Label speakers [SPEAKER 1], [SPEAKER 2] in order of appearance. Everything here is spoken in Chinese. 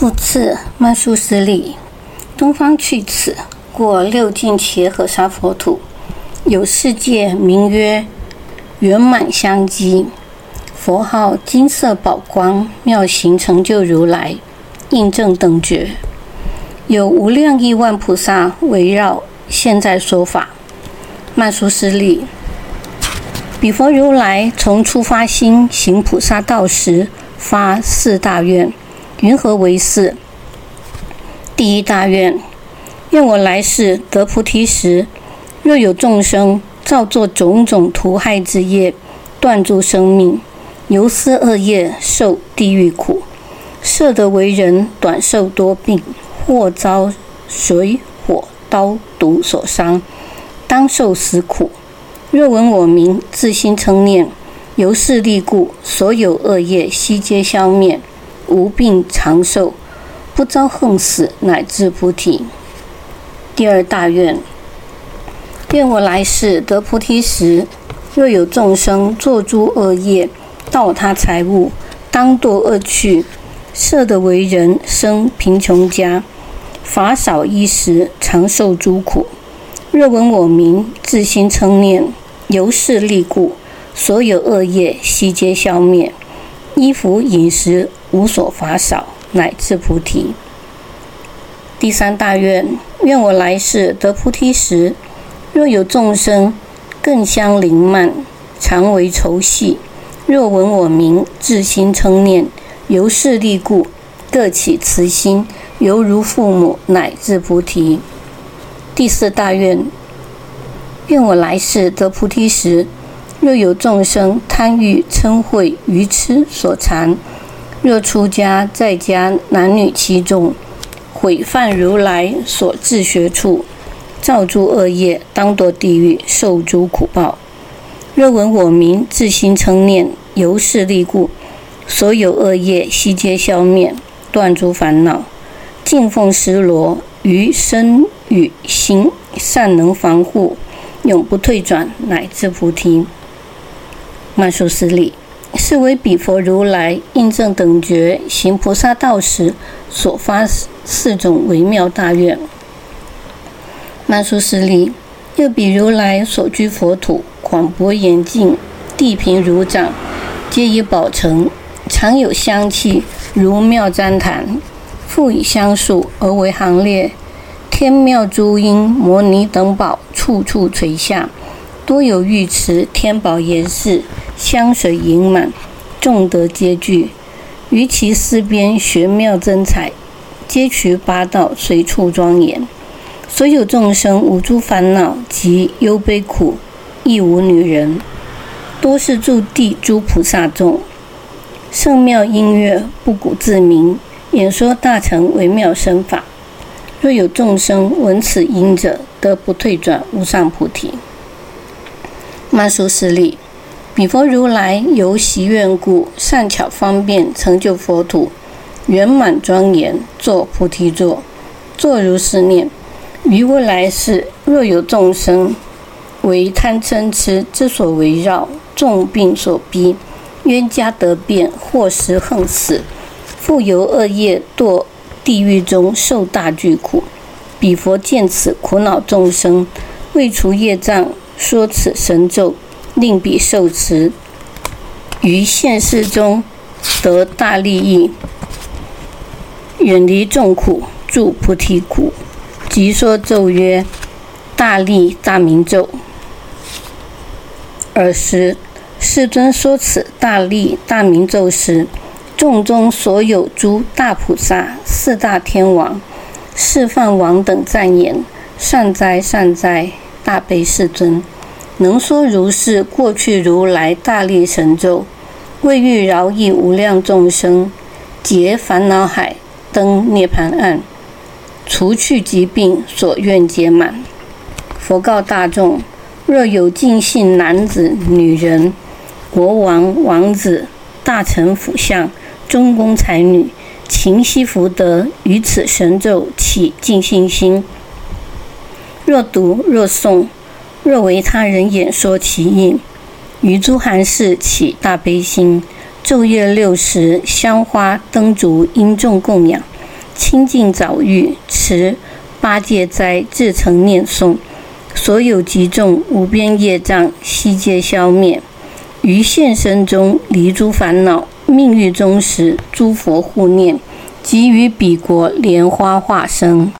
[SPEAKER 1] 复次，曼殊斯利，东方去此，过六境伽和沙佛土，有世界名曰圆满相继，佛号金色宝光，妙行成就如来，印证等觉，有无量亿万菩萨围绕，现在说法。曼殊斯利，彼佛如来从初发心行菩萨道时，发四大愿。云何为是？第一大愿：愿我来世得菩提时，若有众生造作种种屠害之业，断诸生命，由思恶业受地狱苦，设得为人短寿多病，或遭水火刀毒所伤，当受死苦。若闻我名，自心称念，由是力故，所有恶业悉皆消灭。无病长寿，不遭横死，乃至菩提。第二大愿：愿我来世得菩提时，若有众生作诸恶业，盗他财物，当堕恶趣，设得为人生贫穷家，法少衣食，常受诸苦。若闻我名，自心称念，由是力故，所有恶业悉皆消灭。衣服饮食。无所法少，乃至菩提。第三大愿：愿我来世得菩提时，若有众生更相邻慢，常为仇隙；若闻我名，至心称念，由是力故，各起慈心，犹如父母，乃至菩提。第四大愿：愿我来世得菩提时，若有众生贪欲嗔恚愚痴所缠。若出家在家男女七众，毁犯如来所自学处，造诸恶业，当堕地狱，受诸苦报。若闻我名，自心称念，由是力故，所有恶业悉皆消灭，断诸烦恼，敬奉十罗，于身与心善能防护，永不退转，乃至菩提。曼殊斯利。是为彼佛如来印证等觉行菩萨道时所发四种微妙大愿。曼殊斯利，又比如来所居佛土广博严净，地平如掌，皆以宝成，常有香气如妙旃檀，复以香树而为行列，天妙诸音摩尼等宝处处垂下，多有玉池天宝严饰。香水盈满，众德皆具，于其四边玄妙真彩，皆取八道，随处庄严。所有众生无诸烦恼及忧悲苦，亦无女人，多是住地诸菩萨众。圣妙音乐不古自明，演说大乘微妙身法。若有众生闻此音者，得不退转无上菩提。曼殊斯利。彼佛如来由习愿故，善巧方便成就佛土，圆满庄严，作菩提座，作如是念：于未来世，若有众生为贪嗔痴之所围绕，重病所逼，冤家得变，或时横死，复由恶业堕地狱中受大巨苦。彼佛见此苦恼众生，为除业障，说此神咒。令彼受持，于现世中得大利益，远离众苦，住菩提苦。即说咒曰：“大利大明咒。”尔时，世尊说此大利大明咒时，众中所有诸大菩萨、四大天王、释梵王等赞言：“善哉，善哉，大悲世尊！”能说如是过去如来大力神咒，为欲饶益无量众生，解烦恼海，登涅盘岸，除去疾病，所愿皆满。佛告大众：若有尽信男子、女人、国王、王子、大臣、辅相、中宫才女，勤惜福德，于此神咒起尽信心。若读若诵。若为他人演说其意，于诸寒士起大悲心，昼夜六时香花灯烛应众供养，清净早浴，持八戒斋，至诚念诵，所有极重无边业障悉皆消灭。于现生中离诸烦恼，命欲终时诸佛护念，即于彼国莲花化身。